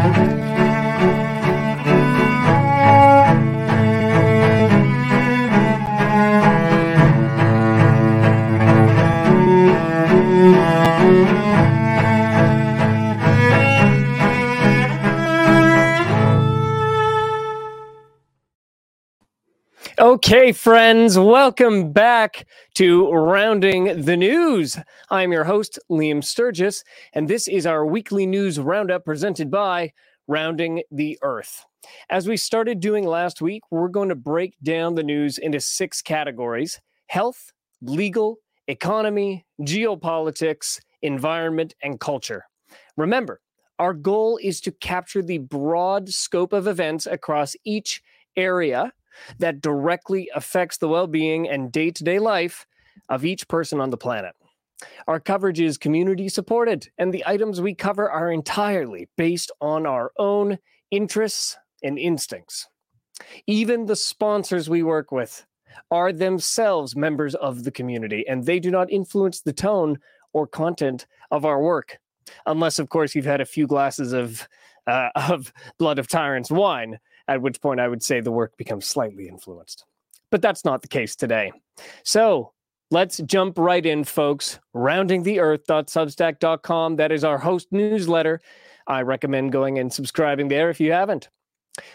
Thank you. Okay, friends, welcome back to Rounding the News. I'm your host, Liam Sturgess, and this is our weekly news roundup presented by Rounding the Earth. As we started doing last week, we're going to break down the news into six categories health, legal, economy, geopolitics, environment, and culture. Remember, our goal is to capture the broad scope of events across each area that directly affects the well being and day to day life of each person on the planet. Our coverage is community supported, and the items we cover are entirely based on our own interests and instincts. Even the sponsors we work with are themselves members of the community, and they do not influence the tone or content of our work. Unless, of course, you've had a few glasses of uh, of Blood of Tyrants wine, at which point I would say the work becomes slightly influenced. But that's not the case today. So let's jump right in, folks. Roundingtheearth.substack.com. That is our host newsletter. I recommend going and subscribing there if you haven't.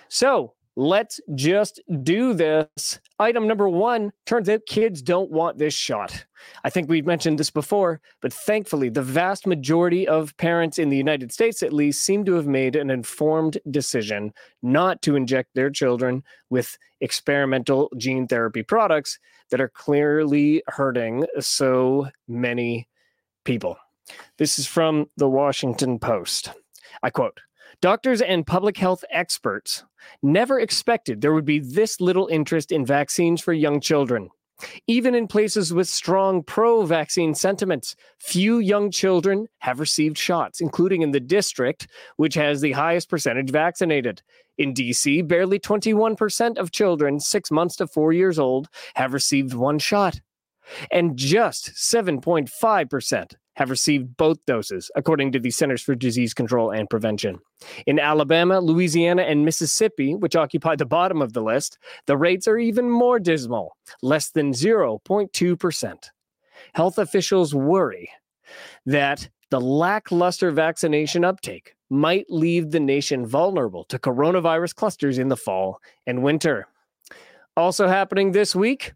So let's just do this. Item number one turns out kids don't want this shot. I think we've mentioned this before, but thankfully, the vast majority of parents in the United States, at least, seem to have made an informed decision not to inject their children with experimental gene therapy products that are clearly hurting so many people. This is from the Washington Post. I quote Doctors and public health experts never expected there would be this little interest in vaccines for young children. Even in places with strong pro vaccine sentiments, few young children have received shots, including in the district, which has the highest percentage vaccinated. In DC, barely 21% of children six months to four years old have received one shot, and just 7.5% have received both doses, according to the Centers for Disease Control and Prevention. In Alabama, Louisiana, and Mississippi, which occupy the bottom of the list, the rates are even more dismal less than 0.2%. Health officials worry that the lackluster vaccination uptake might leave the nation vulnerable to coronavirus clusters in the fall and winter. Also happening this week,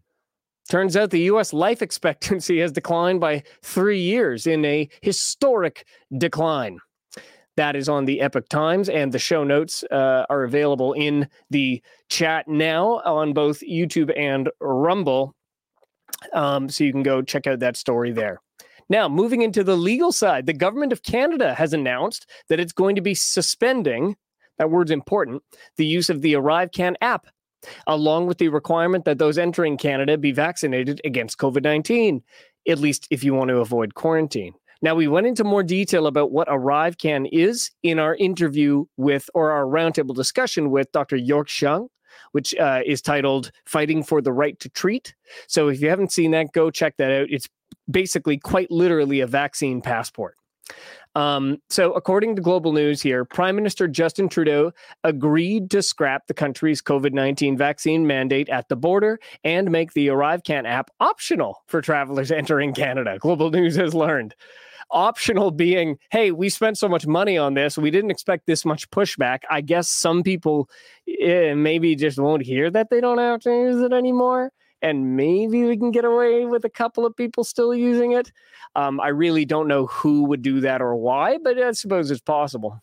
Turns out the US life expectancy has declined by three years in a historic decline. That is on the Epoch Times, and the show notes uh, are available in the chat now on both YouTube and Rumble. Um, so you can go check out that story there. Now, moving into the legal side, the government of Canada has announced that it's going to be suspending, that word's important, the use of the ArriveCan app along with the requirement that those entering Canada be vaccinated against COVID 19, at least if you want to avoid quarantine. Now, we went into more detail about what ArriveCan is in our interview with, or our roundtable discussion with Dr. York Hsiung, which uh, is titled Fighting for the Right to Treat. So if you haven't seen that, go check that out. It's basically quite literally a vaccine passport. Um, so, according to Global News here, Prime Minister Justin Trudeau agreed to scrap the country's COVID 19 vaccine mandate at the border and make the ArriveCan app optional for travelers entering Canada. Global News has learned. Optional being, hey, we spent so much money on this. We didn't expect this much pushback. I guess some people eh, maybe just won't hear that they don't have to use it anymore and maybe we can get away with a couple of people still using it. Um, I really don't know who would do that or why, but I suppose it's possible.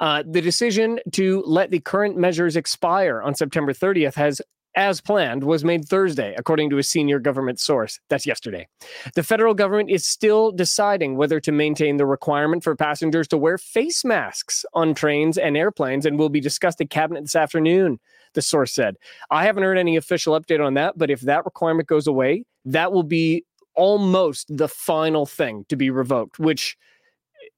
Uh, the decision to let the current measures expire on September 30th has as planned, was made Thursday, according to a senior government source. That's yesterday. The federal government is still deciding whether to maintain the requirement for passengers to wear face masks on trains and airplanes and will be discussed at cabinet this afternoon the source said. I haven't heard any official update on that, but if that requirement goes away, that will be almost the final thing to be revoked, which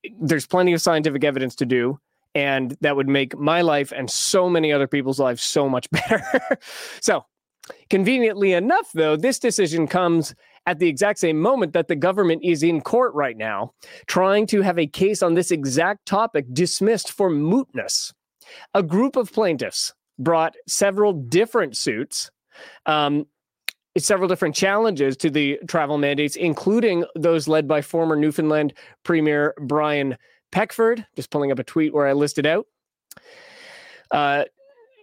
eh, there's plenty of scientific evidence to do. And that would make my life and so many other people's lives so much better. so, conveniently enough, though, this decision comes at the exact same moment that the government is in court right now, trying to have a case on this exact topic dismissed for mootness. A group of plaintiffs brought several different suits. Um, several different challenges to the travel mandates, including those led by former Newfoundland Premier Brian Peckford. Just pulling up a tweet where I listed out. Uh,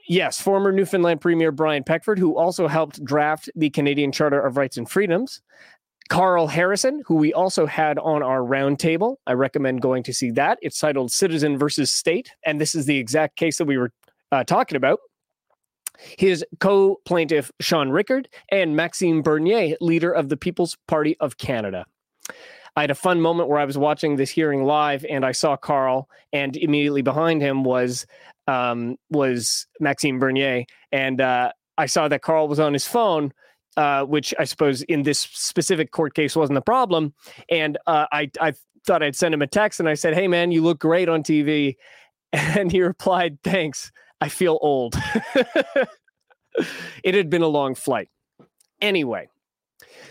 yes, former Newfoundland Premier Brian Peckford, who also helped draft the Canadian Charter of Rights and Freedoms. Karl Harrison, who we also had on our roundtable. I recommend going to see that. It's titled Citizen versus State. And this is the exact case that we were uh, talking about. His co plaintiff, Shaun Rickard, and Maxime Bernier, leader of the People's Party of Canada. I had a fun moment where I was watching this hearing live and I saw Karl, and immediately behind him was um, was Maxime Bernier, and uh, I saw that Karl was on his phone, uh, which I suppose in this specific court case wasn't the problem. And uh, I I thought I'd send him a text, and I said, "Hey man, you look great on TV," and he replied, "Thanks, I feel old." it had been a long flight. Anyway,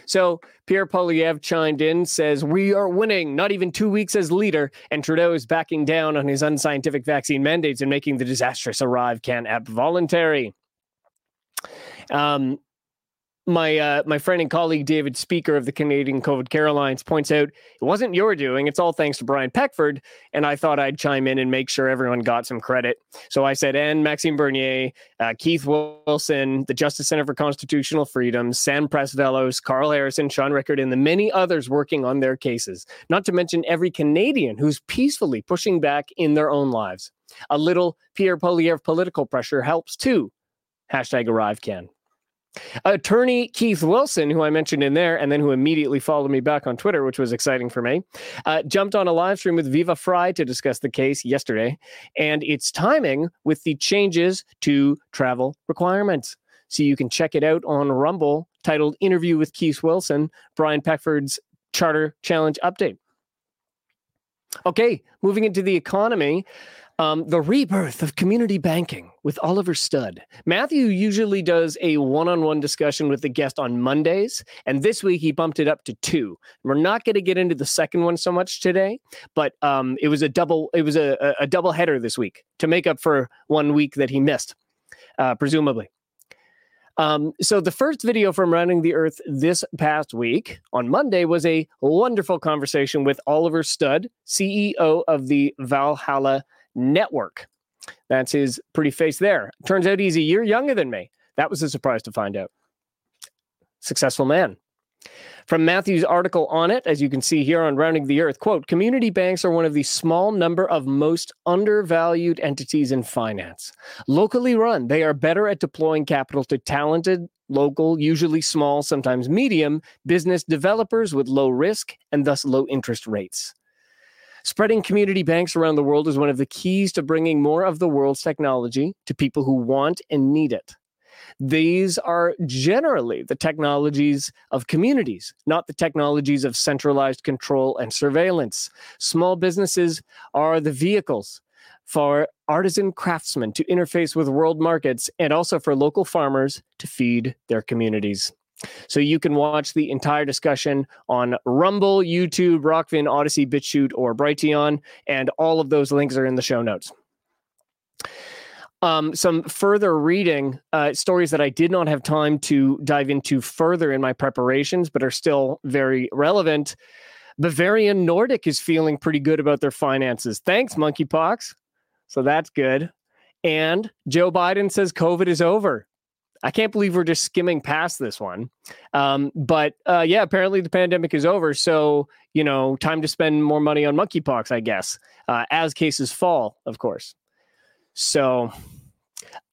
so Pierre Poilievre chimed in, says, We are winning, not even two weeks as leader. And Trudeau is backing down on his unscientific vaccine mandates and making the disastrous ArriveCan app voluntary. Um, my uh, my friend and colleague David Speicher of the Canadian COVID Care Alliance points out it wasn't your doing. It's all thanks to Brian Peckford. And I thought I'd chime in and make sure everyone got some credit. So I said, and Maxime Bernier, uh, Keith Wilson, the Justice Center for Constitutional Freedom, Sam Presvelos, Karl Harrison, Shaun Rickard, and the many others working on their cases. Not to mention every Canadian who's peacefully pushing back in their own lives. A little Pierre Poilievre political pressure helps too. Hashtag arrive ArriveCAN. Attorney Keith Wilson, who I mentioned in there, and then who immediately followed me back on Twitter, which was exciting for me, uh, jumped on a live stream with Viva Frei to discuss the case yesterday and its timing with the changes to travel requirements. So you can check it out on Rumble, titled Interview with Keith Wilson, Brian Peckford's Charter Challenge Update. Okay, moving into the economy. Um, the rebirth of community banking with Oliver Studd. Matthew usually does a one on one discussion with the guest on Mondays, and this week he bumped it up to two. We're not going to get into the second one so much today, but um, it was a double. It was a, a double header this week to make up for one week that he missed, uh, presumably. Um, so the first video from Rounding the Earth this past week on Monday was a wonderful conversation with Oliver Studd, CEO of the Valhalla Network. That's his pretty face there. Turns out he's a year younger than me. That was a surprise to find out. Successful man. From Matthew's article on it, as you can see here on Rounding the Earth, quote, community banks are one of the small number of most undervalued entities in finance. Locally run, they are better at deploying capital to talented, local, usually small, sometimes medium, business developers with low risk and thus low interest rates. Spreading community banks around the world is one of the keys to bringing more of the world's technology to people who want and need it. These are generally the technologies of communities, not the technologies of centralized control and surveillance. Small businesses are the vehicles for artisan craftsmen to interface with world markets and also for local farmers to feed their communities. So you can watch the entire discussion on Rumble, YouTube, Rokfin, Odysee, BitChute, or Brighteon, and all of those links are in the show notes. Um, some further reading uh, stories that I did not have time to dive into further in my preparations, but are still very relevant. Bavarian Nordic is feeling pretty good about their finances. Thanks, monkeypox. So that's good. And Joe Biden says COVID is over. I can't believe we're just skimming past this one. Um, but uh, yeah, apparently the pandemic is over. So, you know, time to spend more money on monkeypox, I guess, uh, as cases fall, of course. So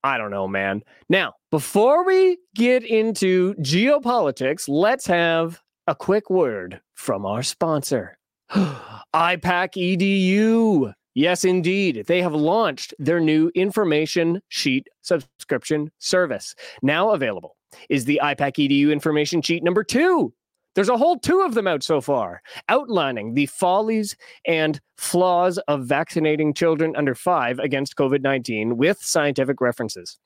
I don't know, man. Now, before we get into geopolitics, let's have a quick word from our sponsor, IPAK EDU. Yes, indeed. They have launched their new information sheet subscription service. Now available is the IPAK EDU information sheet number two. There's a whole two of them out so far, outlining the follies and flaws of vaccinating children under five against COVID 19 with scientific references.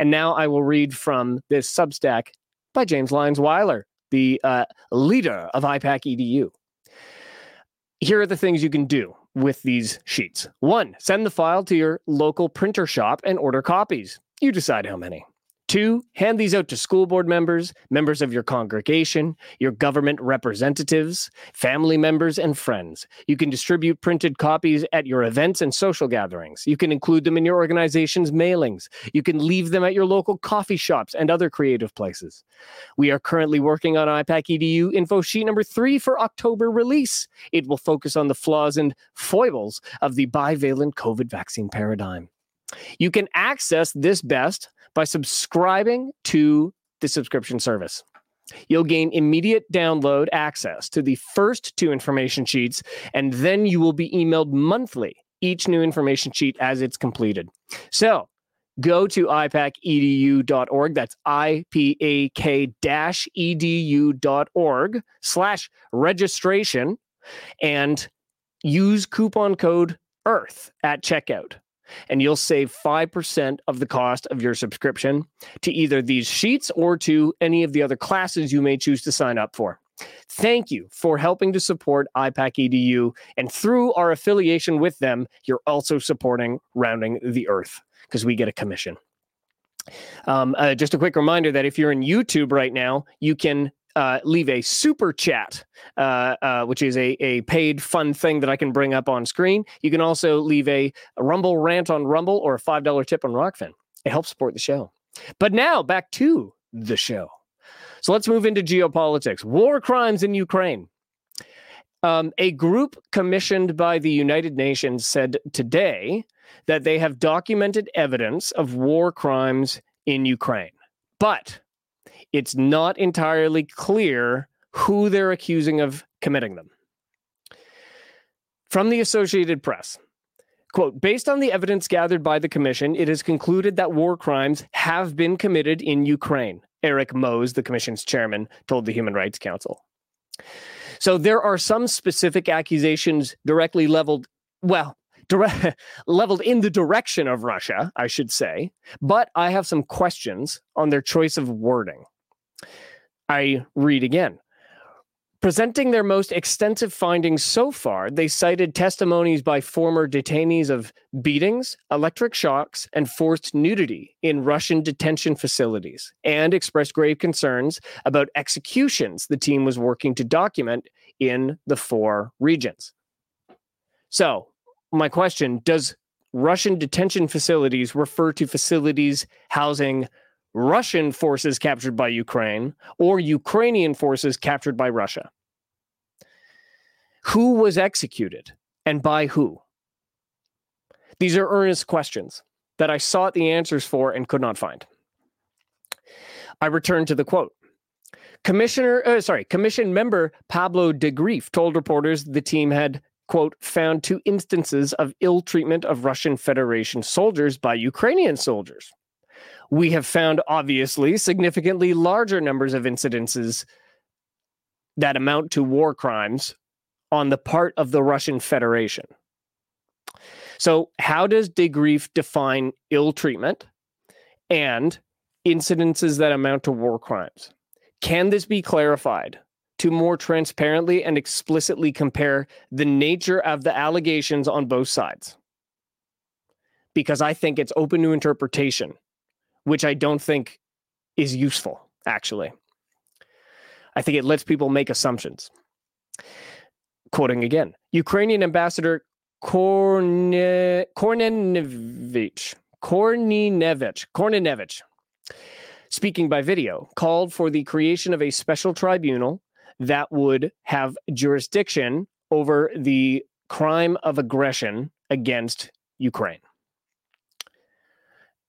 And now I will read from this Substack by James Lyons Weiler. the uh, leader of IPAK EDU. Here are the things you can do with these sheets. One, send the file to your local printer shop and order copies. You decide how many. Two, hand these out to school board members, members of your congregation, your government representatives, family members, and friends. You can distribute printed copies at your events and social gatherings. You can include them in your organization's mailings. You can leave them at your local coffee shops and other creative places. We are currently working on IPAK EDU info sheet number three for October release. It will focus on the flaws and foibles of the bivalent COVID vaccine paradigm. You can access this best by subscribing to the subscription service. You'll gain immediate download access to the first two information sheets, and then you will be emailed monthly each new information sheet as it's completed. So go to ipacedu.org. That's ipak-edu.org slash registration and use coupon code EARTH at checkout and you'll save 5% of the cost of your subscription to either these sheets or to any of the other classes you may choose to sign up for. Thank you for helping to support IPAK EDU. And through our affiliation with them, you're also supporting Rounding the Earth because we get a commission. Um, uh, just a quick reminder that if you're in YouTube right now, you can uh, leave a super chat, uh, uh, which is a, a paid fun thing that I can bring up on screen. You can also leave a, a Rumble rant on Rumble or a $5 tip on Rokfin. It helps support the show. But now back to the show. So let's move into geopolitics. War crimes in Ukraine. Um, a group commissioned by the United Nations said today that they have documented evidence of war crimes in Ukraine. But it's not entirely clear who they're accusing of committing them. From the Associated Press, quote, based on the evidence gathered by the commission, it is concluded that war crimes have been committed in Ukraine. Erik Mose, the commission's chairman, told the Human Rights Council. So there are some specific accusations directly leveled, well, direct, leveled in the direction of Russia, I should say, but I have some questions on their choice of wording. I read again. Presenting their most extensive findings so far, they cited testimonies by former detainees of beatings, electric shocks, and forced nudity in Russian detention facilities, and expressed grave concerns about executions the team was working to document in the four regions. So, my question Does Russian detention facilities refer to facilities housing Russian forces captured by Ukraine or Ukrainian forces captured by Russia? Who was executed and by who? These are earnest questions that I sought the answers for and could not find. I return to the quote. Commissioner, uh, sorry, commission member Pablo de Greiff told reporters the team had, quote, found two instances of ill treatment of Russian Federation soldiers by Ukrainian soldiers we have found obviously significantly larger numbers of incidences that amount to war crimes on the part of the Russian Federation. So, how does de Greiff define ill treatment and incidences that amount to war crimes? Can this be clarified to more transparently and explicitly compare the nature of the allegations on both sides? Because I think it's open to interpretation which I don't think is useful, actually. I think it lets people make assumptions. Quoting again Ukrainian Ambassador Korne, Korninevich, Korninevich, speaking by video, called for the creation of a special tribunal that would have jurisdiction over the crime of aggression against Ukraine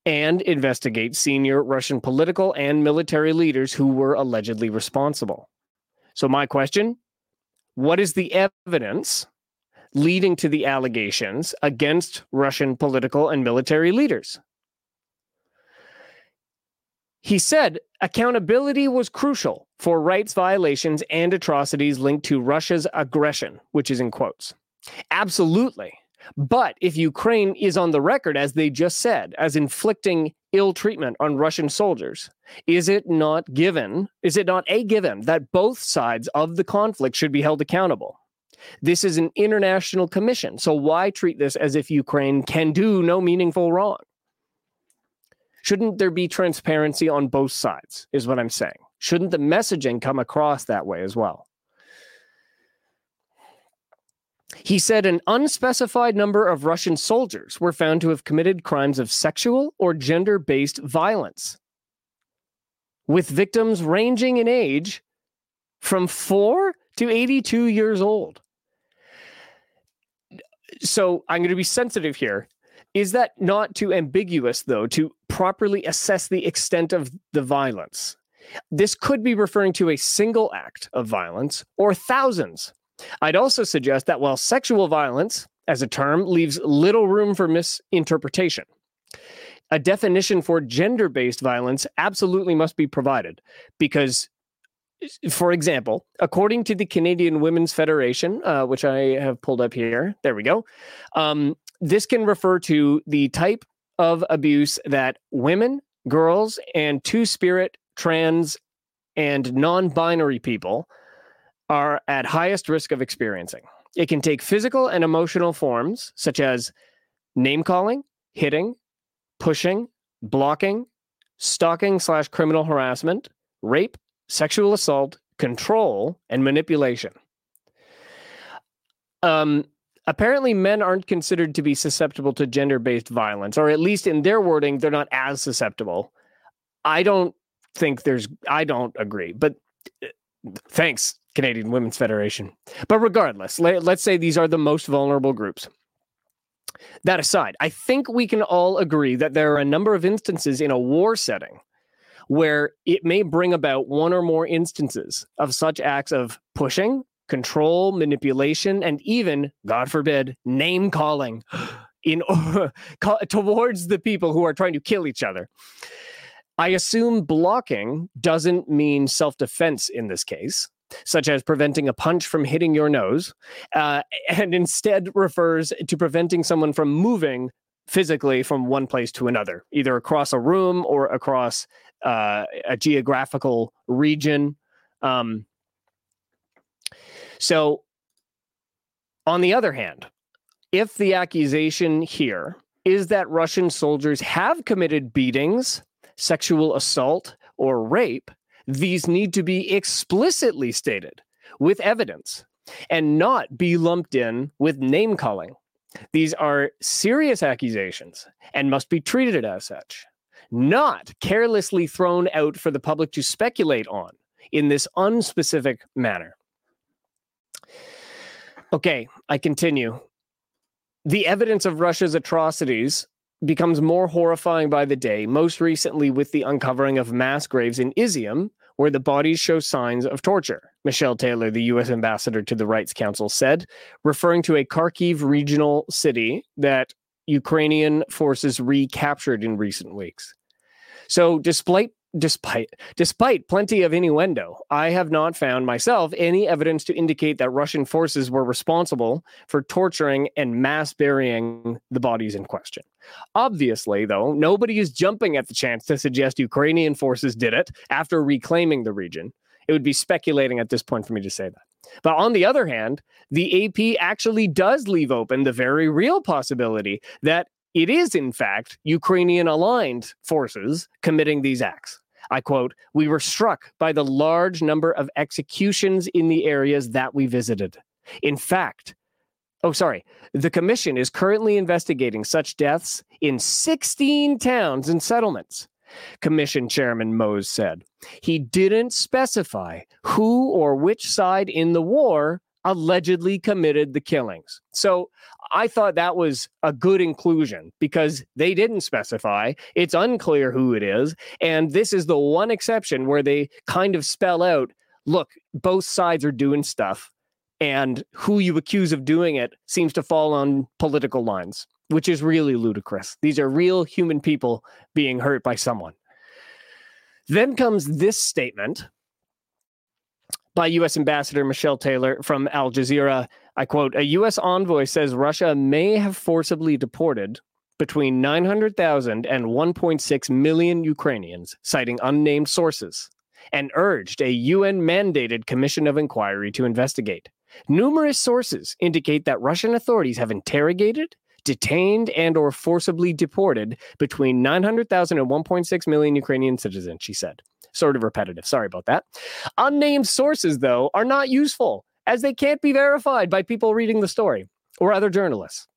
and investigate senior Russian political and military leaders who were allegedly responsible. So, my question what is the evidence leading to the allegations against Russian political and military leaders? He said accountability was crucial for rights violations and atrocities linked to Russia's aggression, which is in quotes. Absolutely. But if Ukraine is on the record, as they just said, as inflicting ill treatment on Russian soldiers, is it not given, is it not a given that both sides of the conflict should be held accountable? This is an international commission. So why treat this as if Ukraine can do no meaningful wrong? Shouldn't there be transparency on both sides, is what I'm saying. Shouldn't the messaging come across that way as well? He said an unspecified number of Russian soldiers were found to have committed crimes of sexual or gender based violence, with victims ranging in age from four to 82 years old. So I'm going to be sensitive here. Is that not too ambiguous, though, to properly assess the extent of the violence? This could be referring to a single act of violence or thousands. I'd also suggest that while sexual violence as a term leaves little room for misinterpretation, a definition for gender based violence absolutely must be provided because for example, according to the Canadian Women's Federation, uh, which I have pulled up here, there we go. Um, this can refer to the type of abuse that women, girls, and two spirit, trans, and non binary people are at highest risk of experiencing. It can take physical and emotional forms, such as name calling, hitting, pushing, blocking, stalking slash criminal harassment, rape, sexual assault, control, and manipulation. Um, apparently, men aren't considered to be susceptible to gender based violence, or at least in their wording, they're not as susceptible. I don't think there's, I don't agree, but uh, thanks, Canadian Women's Federation. But regardless, let, let's say these are the most vulnerable groups. That aside, I think we can all agree that there are a number of instances in a war setting where it may bring about one or more instances of such acts of pushing, control, manipulation, and even, God forbid, name calling in towards the people who are trying to kill each other. I assume blocking doesn't mean self defense in this case, such as preventing a punch from hitting your nose, uh, and instead refers to preventing someone from moving physically from one place to another, either across a room or across uh, a geographical region. Um, so, on the other hand, if the accusation here is that Russian soldiers have committed beatings, sexual assault, or rape, these need to be explicitly stated with evidence and not be lumped in with name calling. These are serious accusations and must be treated as such not carelessly thrown out for the public to speculate on in this unspecific manner. Okay, I continue. The evidence of Russia's atrocities becomes more horrifying by the day, most recently with the uncovering of mass graves in Izium, where the bodies show signs of torture. Michelle Taylor, the U.S. ambassador to the Rights Council, said, referring to a Kharkiv regional city that Ukrainian forces recaptured in recent weeks. So despite despite despite plenty of innuendo, I have not found myself any evidence to indicate that Russian forces were responsible for torturing and mass burying the bodies in question. Obviously, though, nobody is jumping at the chance to suggest Ukrainian forces did it after reclaiming the region. It would be speculating at this point for me to say that. But on the other hand, the AP actually does leave open the very real possibility that it is, in fact, Ukrainian aligned forces committing these acts. I quote, We were struck by the large number of executions in the areas that we visited. In fact, oh, sorry, the commission is currently investigating such deaths in 16 towns and settlements. Commission Chairman Mose said. He didn't specify who or which side in the war allegedly committed the killings. So I thought that was a good inclusion because they didn't specify. It's unclear who it is. And this is the one exception where they kind of spell out look, both sides are doing stuff. And who you accuse of doing it seems to fall on political lines, which is really ludicrous. These are real human people being hurt by someone. Then comes this statement by U.S. Ambassador Michelle Taylor from Al Jazeera. I quote A U.S. envoy says Russia may have forcibly deported between 900,000 and 1.6 million Ukrainians, citing unnamed sources, and urged a UN mandated commission of inquiry to investigate. Numerous sources indicate that Russian authorities have interrogated, detained, and or forcibly deported between 900,000 and 1.6 million Ukrainian citizens, she said. Sort of repetitive. Sorry about that. Unnamed sources, though, are not useful as they can't be verified by people reading the story or other journalists.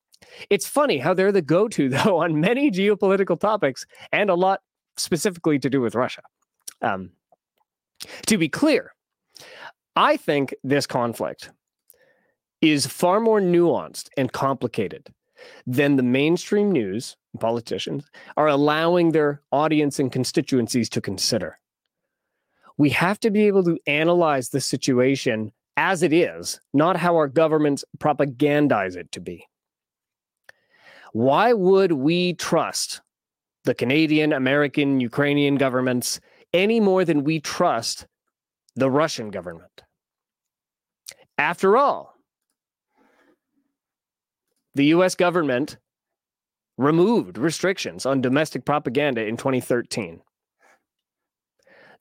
It's funny how they're the go to, though, on many geopolitical topics and a lot specifically to do with Russia. Um, to be clear, I think this conflict is far more nuanced and complicated than the mainstream news politicians are allowing their audience and constituencies to consider. We have to be able to analyze the situation as it is, not how our governments propagandize it to be. Why would we trust the Canadian, American, Ukrainian governments any more than we trust the Russian government? After all, the US government removed restrictions on domestic propaganda in 2013.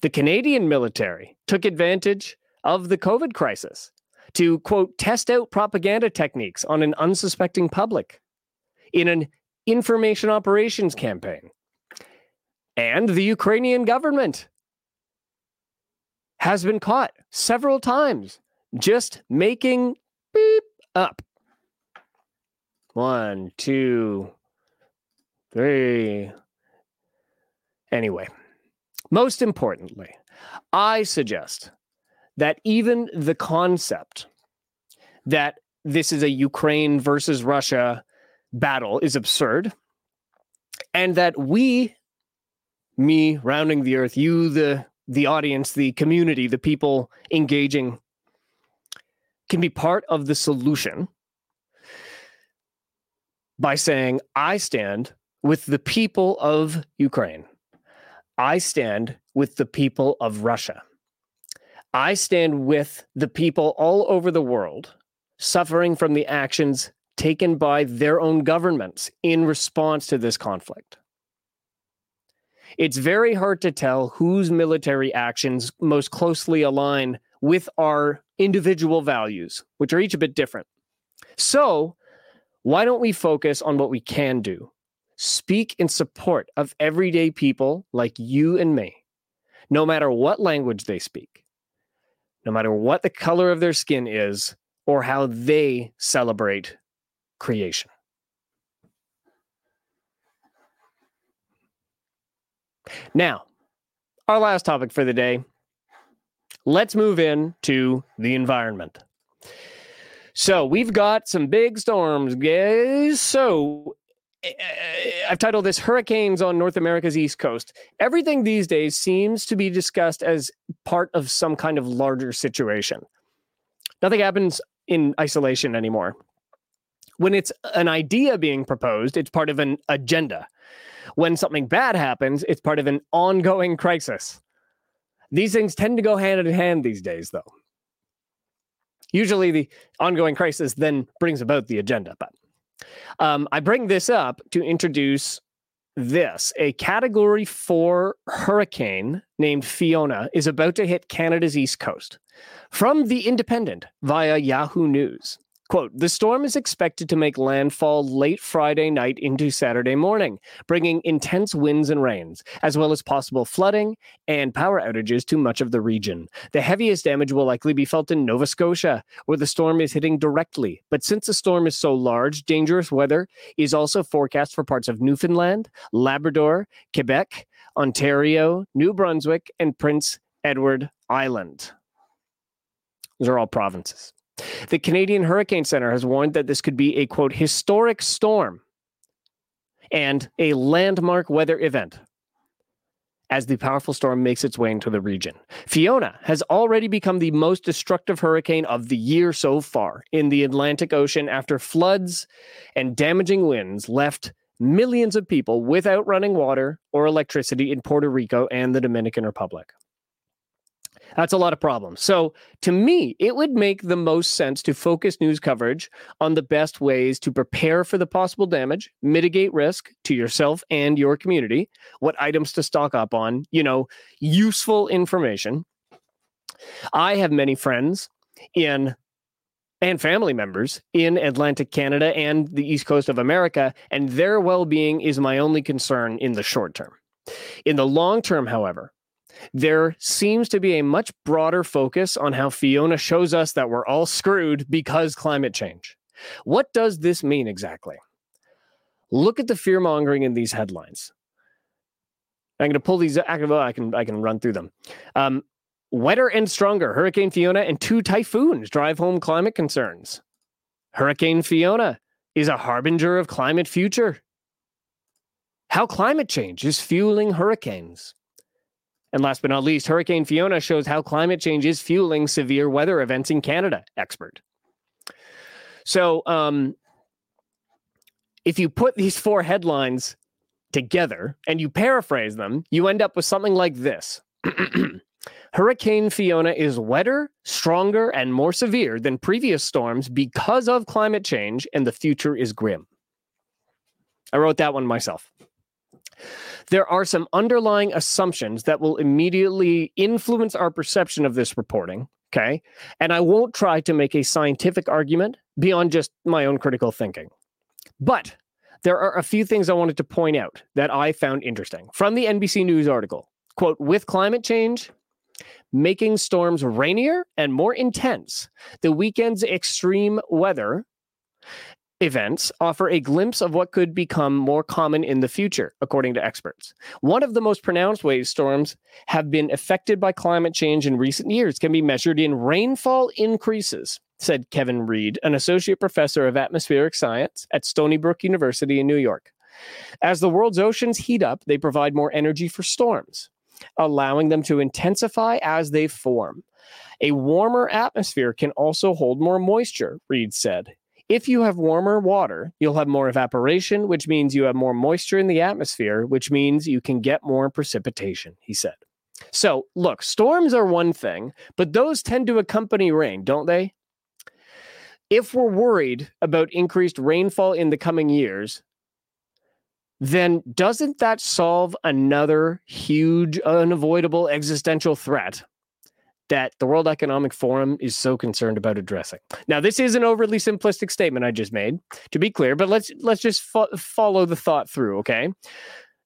The Canadian military took advantage of the COVID crisis to, quote, test out propaganda techniques on an unsuspecting public in an information operations campaign. And the Ukrainian government has been caught several times just making beep up one, two, three. Anyway, most importantly, I suggest that even the concept that this is a Ukraine versus Russia battle is absurd, and that we, me rounding the earth, you, the the audience, the community, the people engaging, can be part of the solution by saying, I stand with the people of Ukraine. I stand with the people of Russia. I stand with the people all over the world suffering from the actions taken by their own governments in response to this conflict. It's very hard to tell whose military actions most closely align with our individual values, which are each a bit different. So, why don't we focus on what we can do? Speak in support of everyday people like you and me, no matter what language they speak, no matter what the color of their skin is, or how they celebrate creation. Now, our last topic for the day. Let's move in to the environment. So we've got some big storms, guys. So Eh, eh, eh, I've titled this Hurricanes on North America's East Coast. Everything these days seems to be discussed as part of some kind of larger situation. Nothing happens in isolation anymore. When it's an idea being proposed, it's part of an agenda. When something bad happens, it's part of an ongoing crisis. These things tend to go hand in hand these days, though. Usually, the ongoing crisis then brings about the agenda. But um, I bring this up to introduce this a category four hurricane named Fiona is about to hit Canada's east coast. From The Independent via Yahoo News. Quote, the storm is expected to make landfall late Friday night into Saturday morning, bringing intense winds and rains, as well as possible flooding and power outages to much of the region. The heaviest damage will likely be felt in Nova Scotia, where the storm is hitting directly. But since the storm is so large, dangerous weather is also forecast for parts of Newfoundland, Labrador, Quebec, Ontario, New Brunswick, and Prince Edward Island. Those are all provinces. The Canadian Hurricane Center has warned that this could be a quote historic storm and a landmark weather event as the powerful storm makes its way into the region. Fiona has already become the most destructive hurricane of the year so far in the Atlantic Ocean after floods and damaging winds left millions of people without running water or electricity in Puerto Rico and the Dominican Republic. That's a lot of problems. So, to me, it would make the most sense to focus news coverage on the best ways to prepare for the possible damage, mitigate risk to yourself and your community, what items to stock up on, you know, useful information. I have many friends in and family members in Atlantic Canada and the East Coast of America, and their well being is my only concern in the short term. In the long term, however, there seems to be a much broader focus on how Fiona shows us that we're all screwed because climate change. What does this mean exactly? Look at the fear mongering in these headlines. I'm going to pull these. I can I can run through them. Um, wetter and stronger. Hurricane Fiona and two typhoons drive home climate concerns. Hurricane Fiona is a harbinger of climate future. How climate change is fueling hurricanes. And last but not least, Hurricane Fiona shows how climate change is fueling severe weather events in Canada, expert. So, um, if you put these four headlines together and you paraphrase them, you end up with something like this Hurricane Fiona is wetter, stronger, and more severe than previous storms because of climate change, and the future is grim. I wrote that one myself there are some underlying assumptions that will immediately influence our perception of this reporting. Okay. And I won't try to make a scientific argument beyond just my own critical thinking. But there are a few things I wanted to point out that I found interesting from the NBC News article. Quote, with climate change, making storms rainier and more intense, the weekend's extreme weather events offer a glimpse of what could become more common in the future, according to experts. One of the most pronounced ways storms have been affected by climate change in recent years can be measured in rainfall increases, said Kevin Reed, an associate professor of atmospheric science at Stony Brook University in New York. As the world's oceans heat up, they provide more energy for storms, allowing them to intensify as they form. A warmer atmosphere can also hold more moisture, Reed said. If you have warmer water, you'll have more evaporation, which means you have more moisture in the atmosphere, which means you can get more precipitation, he said. So, look, storms are one thing, but those tend to accompany rain, don't they? If we're worried about increased rainfall in the coming years, then doesn't that solve another huge, unavoidable existential threat that the World Economic Forum is so concerned about addressing. Now, this is an overly simplistic statement I just made, to be clear, but let's let's just fo- follow the thought through, okay?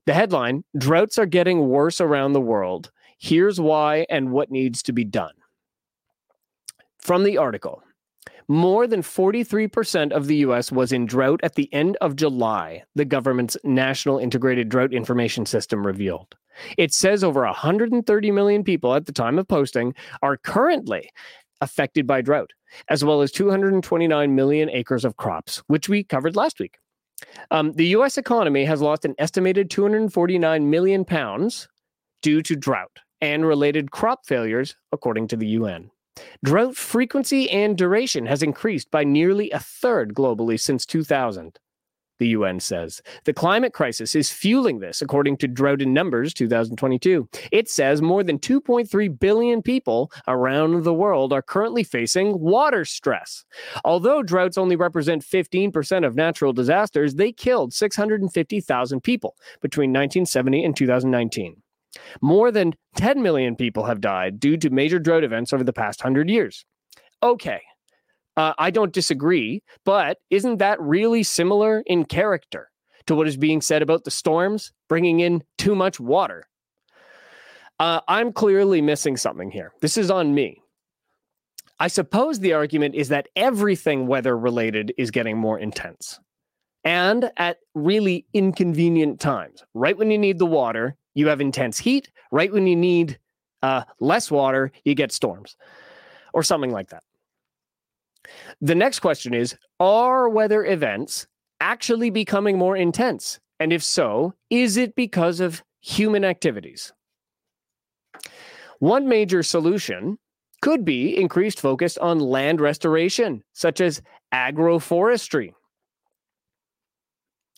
The headline: Droughts are getting worse around the world. Here's why and what needs to be done. From the article, more than 43% of the US was in drought at the end of July, the government's National Integrated Drought Information System revealed. It says over 130 million people at the time of posting are currently affected by drought, as well as 229 million acres of crops, which we covered last week. Um, the US economy has lost an estimated 249 million pounds due to drought and related crop failures, according to the UN. Drought frequency and duration has increased by nearly a third globally since 2000, the UN says. The climate crisis is fueling this, according to Drought in Numbers 2022. It says more than 2.3 billion people around the world are currently facing water stress. Although droughts only represent 15% of natural disasters, they killed 650,000 people between 1970 and 2019. More than 10 million people have died due to major drought events over the past 100 years. Okay, uh, I don't disagree, but isn't that really similar in character to what is being said about the storms bringing in too much water? Uh, I'm clearly missing something here. This is on me. I suppose the argument is that everything weather related is getting more intense and at really inconvenient times. Right when you need the water, you have intense heat. Right when you need uh, less water, you get storms or something like that. The next question is Are weather events actually becoming more intense? And if so, is it because of human activities? One major solution could be increased focus on land restoration, such as agroforestry.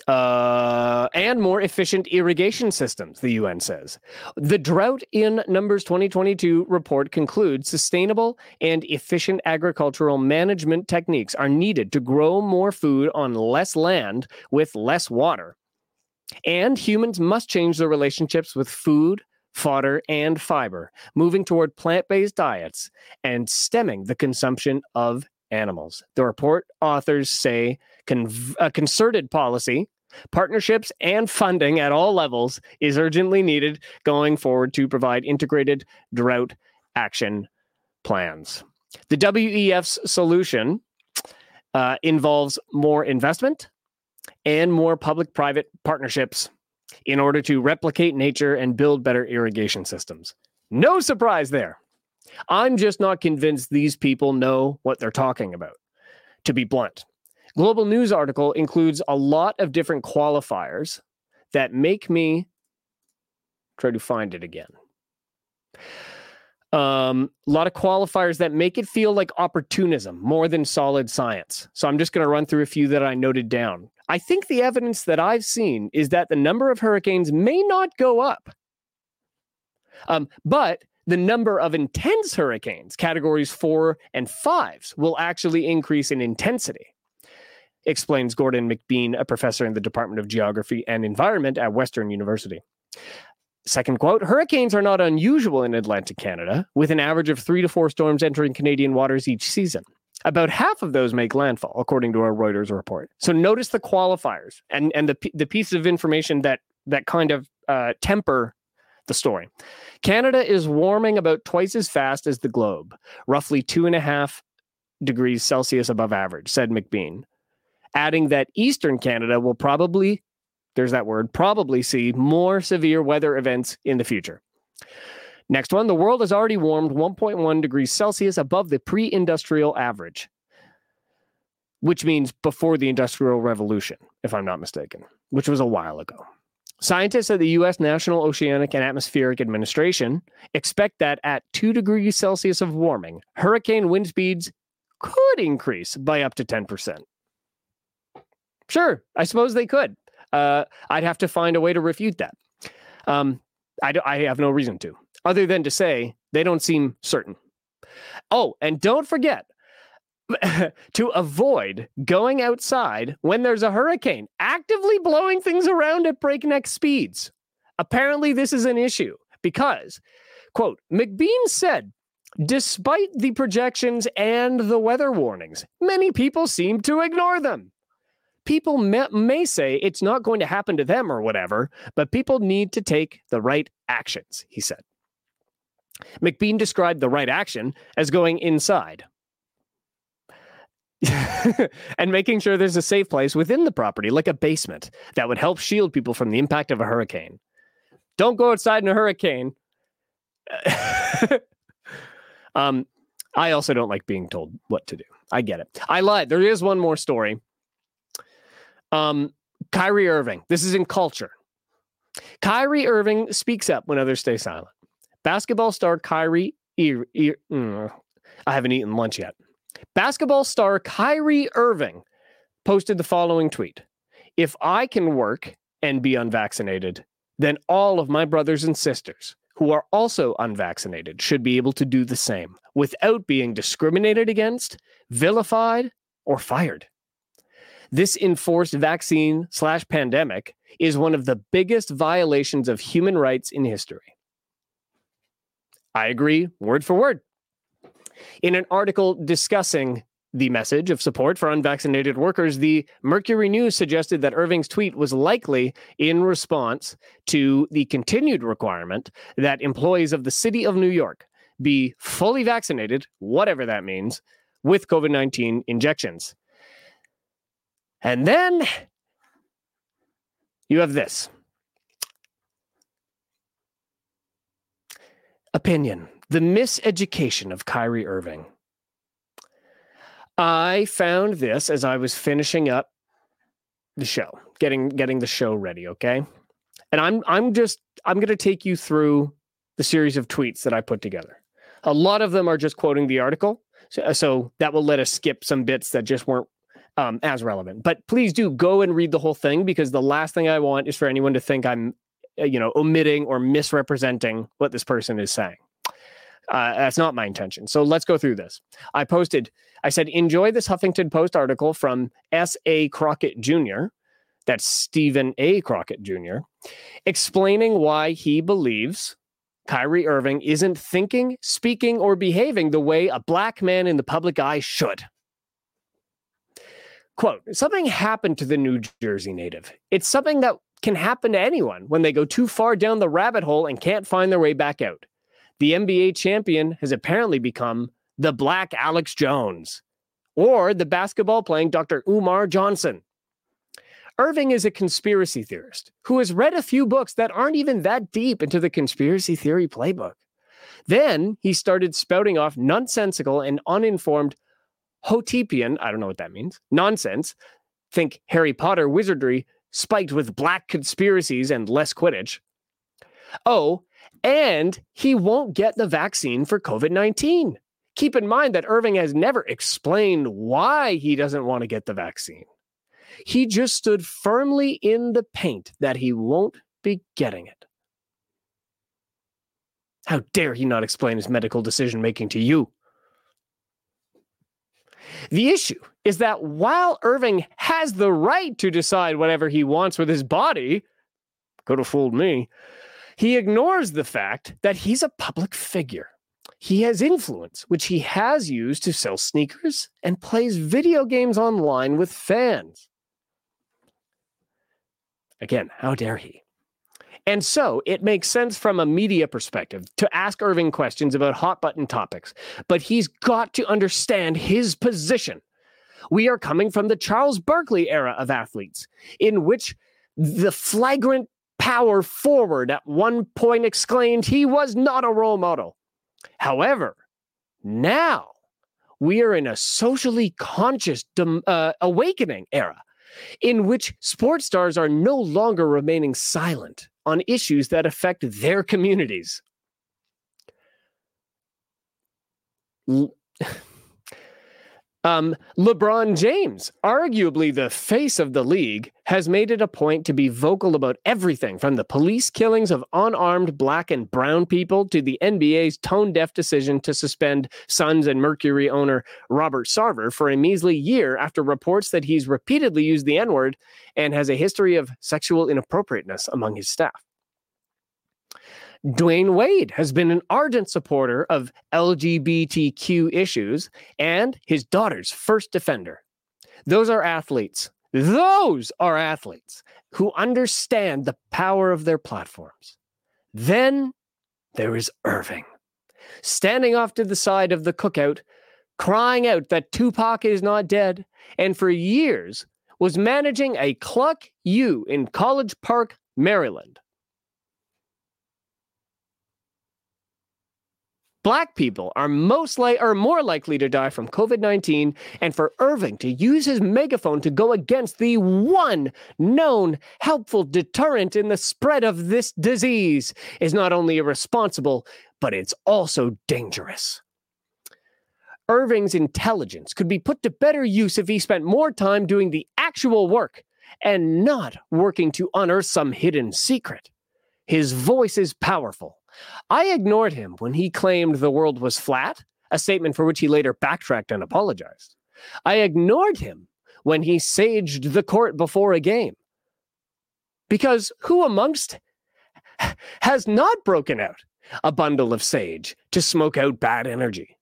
Uh, and more efficient irrigation systems, the UN says. The Drought in Numbers 2022 report concludes sustainable and efficient agricultural management techniques are needed to grow more food on less land with less water. And humans must change their relationships with food, fodder, and fiber, moving toward plant based diets and stemming the consumption of animals. The report authors say a concerted policy, partnerships, and funding at all levels is urgently needed going forward to provide integrated drought action plans. The WEF's solution uh, involves more investment and more public private partnerships in order to replicate nature and build better irrigation systems. No surprise there. I'm just not convinced these people know what they're talking about, to be blunt. Global News article includes a lot of different qualifiers that make me try to find it again. Um, a lot of qualifiers that make it feel like opportunism more than solid science. So I'm just going to run through a few that I noted down. I think the evidence that I've seen is that the number of hurricanes may not go up, um, but the number of intense hurricanes, categories four and fives, will actually increase in intensity, explains Gordon McBean, a professor in the Department of Geography and Environment at Western University. Second quote Hurricanes are not unusual in Atlantic Canada, with an average of three to four storms entering Canadian waters each season. About half of those make landfall, according to a Reuters report. So notice the qualifiers and, and the, the pieces of information that, that kind of uh, temper the story. Canada is warming about twice as fast as the globe, roughly two and a half degrees Celsius above average, said McBean, adding that Eastern Canada will probably, there's that word, probably see more severe weather events in the future. Next one the world has already warmed 1.1 degrees Celsius above the pre industrial average, which means before the Industrial Revolution, if I'm not mistaken, which was a while ago. Scientists at the U.S. National Oceanic and Atmospheric Administration expect that at 2 degrees Celsius of warming, hurricane wind speeds could increase by up to 10%. Sure, I suppose they could. Uh, I'd have to find a way to refute that. Um, I, I have no reason to, other than to say they don't seem certain. Oh, and don't forget, to avoid going outside when there's a hurricane, actively blowing things around at breakneck speeds. Apparently, this is an issue because, quote, McBean said, despite the projections and the weather warnings, many people seem to ignore them. People may, may say it's not going to happen to them or whatever, but people need to take the right actions, he said. McBean described the right action as going inside, and making sure there's a safe place within the property, like a basement, that would help shield people from the impact of a hurricane. Don't go outside in a hurricane. um, I also don't like being told what to do. I get it. I lied. There is one more story. Um, Kyrie Irving. This is in culture. Kyrie Irving speaks up when others stay silent. Basketball star Kyrie. E- e- mm, I haven't eaten lunch yet. Basketball star Kyrie Irving posted the following tweet If I can work and be unvaccinated, then all of my brothers and sisters who are also unvaccinated should be able to do the same without being discriminated against, vilified, or fired. This enforced vaccine slash pandemic is one of the biggest violations of human rights in history. I agree word for word. In an article discussing the message of support for unvaccinated workers, the Mercury News suggested that Irving's tweet was likely in response to the continued requirement that employees of the city of New York be fully vaccinated, whatever that means, with COVID 19 injections. And then you have this opinion the miseducation of Kyrie Irving. I found this as I was finishing up the show, getting getting the show ready, okay? And I'm I'm just I'm going to take you through the series of tweets that I put together. A lot of them are just quoting the article, so, so that will let us skip some bits that just weren't um, as relevant. But please do go and read the whole thing because the last thing I want is for anyone to think I'm, uh, you know, omitting or misrepresenting what this person is saying. Uh, that's not my intention. So let's go through this. I posted, I said, enjoy this Huffington Post article from S.A. Crockett Jr., that's Stephen A. Crockett Jr., explaining why he believes Kyrie Irving isn't thinking, speaking, or behaving the way a black man in the public eye should. Quote Something happened to the New Jersey native. It's something that can happen to anyone when they go too far down the rabbit hole and can't find their way back out. The NBA champion has apparently become the black Alex Jones or the basketball playing Dr. Umar Johnson. Irving is a conspiracy theorist who has read a few books that aren't even that deep into the conspiracy theory playbook. Then he started spouting off nonsensical and uninformed Hotepian, I don't know what that means, nonsense. Think Harry Potter wizardry spiked with black conspiracies and less Quidditch. Oh, and he won't get the vaccine for COVID 19. Keep in mind that Irving has never explained why he doesn't want to get the vaccine. He just stood firmly in the paint that he won't be getting it. How dare he not explain his medical decision making to you? The issue is that while Irving has the right to decide whatever he wants with his body, could have fooled me, he ignores the fact that he's a public figure. He has influence, which he has used to sell sneakers and plays video games online with fans. Again, how dare he? And so it makes sense from a media perspective to ask Irving questions about hot button topics, but he's got to understand his position. We are coming from the Charles Barkley era of athletes, in which the flagrant power forward at one point exclaimed he was not a role model. However, now we are in a socially conscious uh, awakening era in which sports stars are no longer remaining silent on issues that affect their communities. Um, LeBron James, arguably the face of the league, has made it a point to be vocal about everything from the police killings of unarmed black and brown people to the NBA's tone deaf decision to suspend Suns and Mercury owner Robert Sarver for a measly year after reports that he's repeatedly used the N word and has a history of sexual inappropriateness among his staff. Dwyane Wade has been an ardent supporter of LGBTQ issues and his daughter's first defender. Those are athletes. Those are athletes who understand the power of their platforms. Then there is Irving, standing off to the side of the cookout, crying out that Tupac is not dead, and for years was managing a Cluck U in College Park, Maryland. Black people are most li- are more likely to die from COVID-19 and for Irving to use his megaphone to go against the one known helpful deterrent in the spread of this disease is not only irresponsible, but it's also dangerous. Irving's intelligence could be put to better use if he spent more time doing the actual work and not working to unearth some hidden secret. His voice is powerful I ignored him when he claimed the world was flat, a statement for which he later backtracked and apologized. I ignored him when he saged the court before a game. Because who amongst has not broken out a bundle of sage to smoke out bad energy?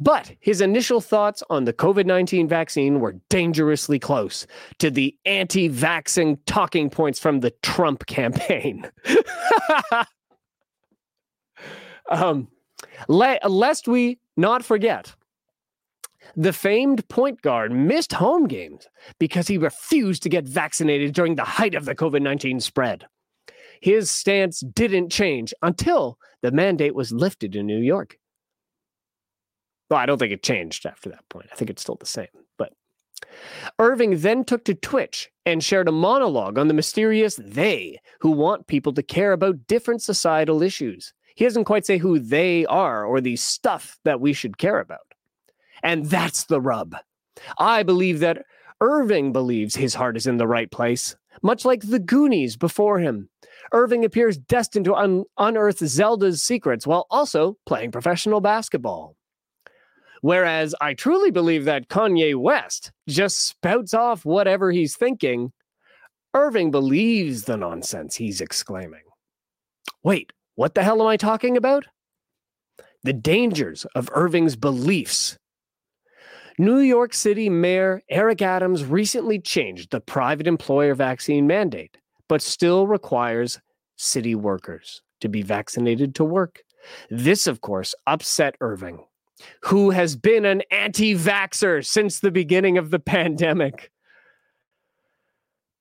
But his initial thoughts on the COVID 19 vaccine were dangerously close to the anti vaccine talking points from the Trump campaign. um, le- lest we not forget, the famed point guard missed home games because he refused to get vaccinated during the height of the COVID 19 spread. His stance didn't change until the mandate was lifted in New York. Well, I don't think it changed after that point. I think it's still the same. But Irving then took to Twitch and shared a monologue on the mysterious they who want people to care about different societal issues. He doesn't quite say who they are or the stuff that we should care about. And that's the rub. I believe that Irving believes his heart is in the right place, much like the Goonies before him. Irving appears destined to un- unearth Zelda's secrets while also playing professional basketball. Whereas I truly believe that Kanye West just spouts off whatever he's thinking, Irving believes the nonsense he's exclaiming. Wait, what the hell am I talking about? The dangers of Irving's beliefs. New York City Mayor Eric Adams recently changed the private employer vaccine mandate, but still requires city workers to be vaccinated to work. This, of course, upset Irving who has been an anti vaxxer since the beginning of the pandemic.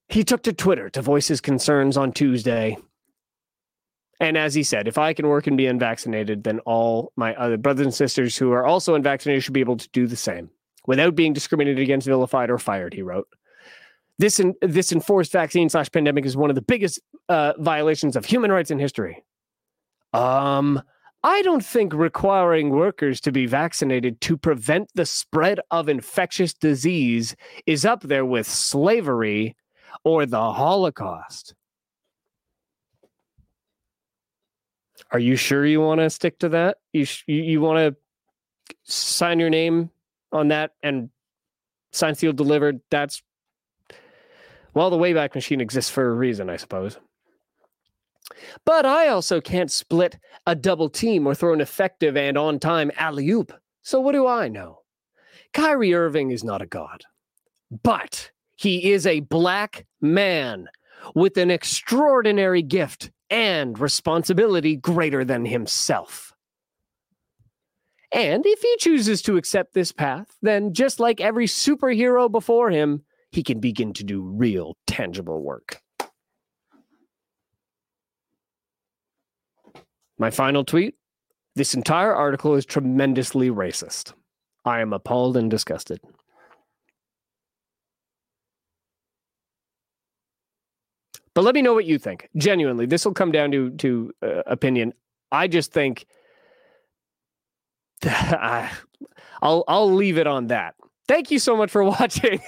He took to Twitter to voice his concerns on Tuesday. And as he said, if I can work and be unvaccinated, then all my other brothers and sisters who are also unvaccinated should be able to do the same without being discriminated against, vilified, or fired, he wrote. This, in, this enforced vaccine slash pandemic is one of the biggest uh, violations of human rights in history. Um, I don't think requiring workers to be vaccinated to prevent the spread of infectious disease is up there with slavery or the Holocaust. Are you sure you want to stick to that? You sh- you, want to sign your name on that and sign sealed delivered? That's well, the Wayback Machine exists for a reason, I suppose. But I also can't split a double team or throw an effective and on time alley oop. So what do I know? Kyrie Irving is not a god, but he is a black man with an extraordinary gift and responsibility greater than himself. And if he chooses to accept this path, then just like every superhero before him, he can begin to do real, tangible work. My final tweet this entire article is tremendously racist. I am appalled and disgusted. But let me know what you think. Genuinely, this will come down to to uh, opinion. I just think I'll I'll leave it on that. Thank you so much for watching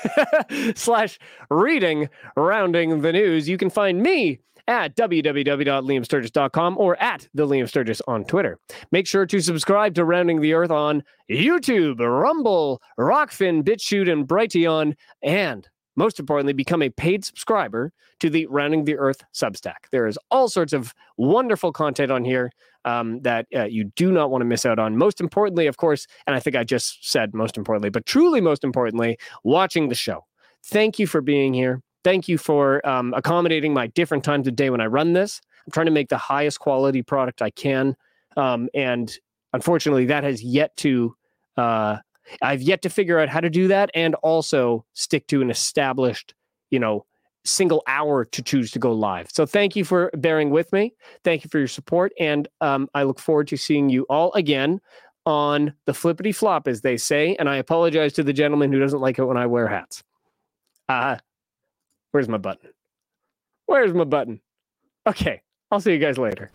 slash reading rounding the news. You can find me at www.liamsturgess.com or at the Liam Sturgess on Twitter. Make sure to subscribe to Rounding the Earth on YouTube, Rumble, Rokfin, BitChute, and Brighteon, and most importantly, become a paid subscriber to the Rounding the Earth Substack. There is all sorts of wonderful content on here um, that uh, you do not want to miss out on. Most importantly, of course, and I think I just said most importantly, but truly most importantly, watching the show. Thank you for being here. Thank you for um, accommodating my different times of day when I run this. I'm trying to make the highest quality product I can. Um, and unfortunately, that has yet to, uh, I've yet to figure out how to do that and also stick to an established, you know, single hour to choose to go live. So thank you for bearing with me. Thank you for your support. And um, I look forward to seeing you all again on the flippity flop, as they say. And I apologize to the gentleman who doesn't like it when I wear hats. Uh, Where's my button? Where's my button? Okay, I'll see you guys later.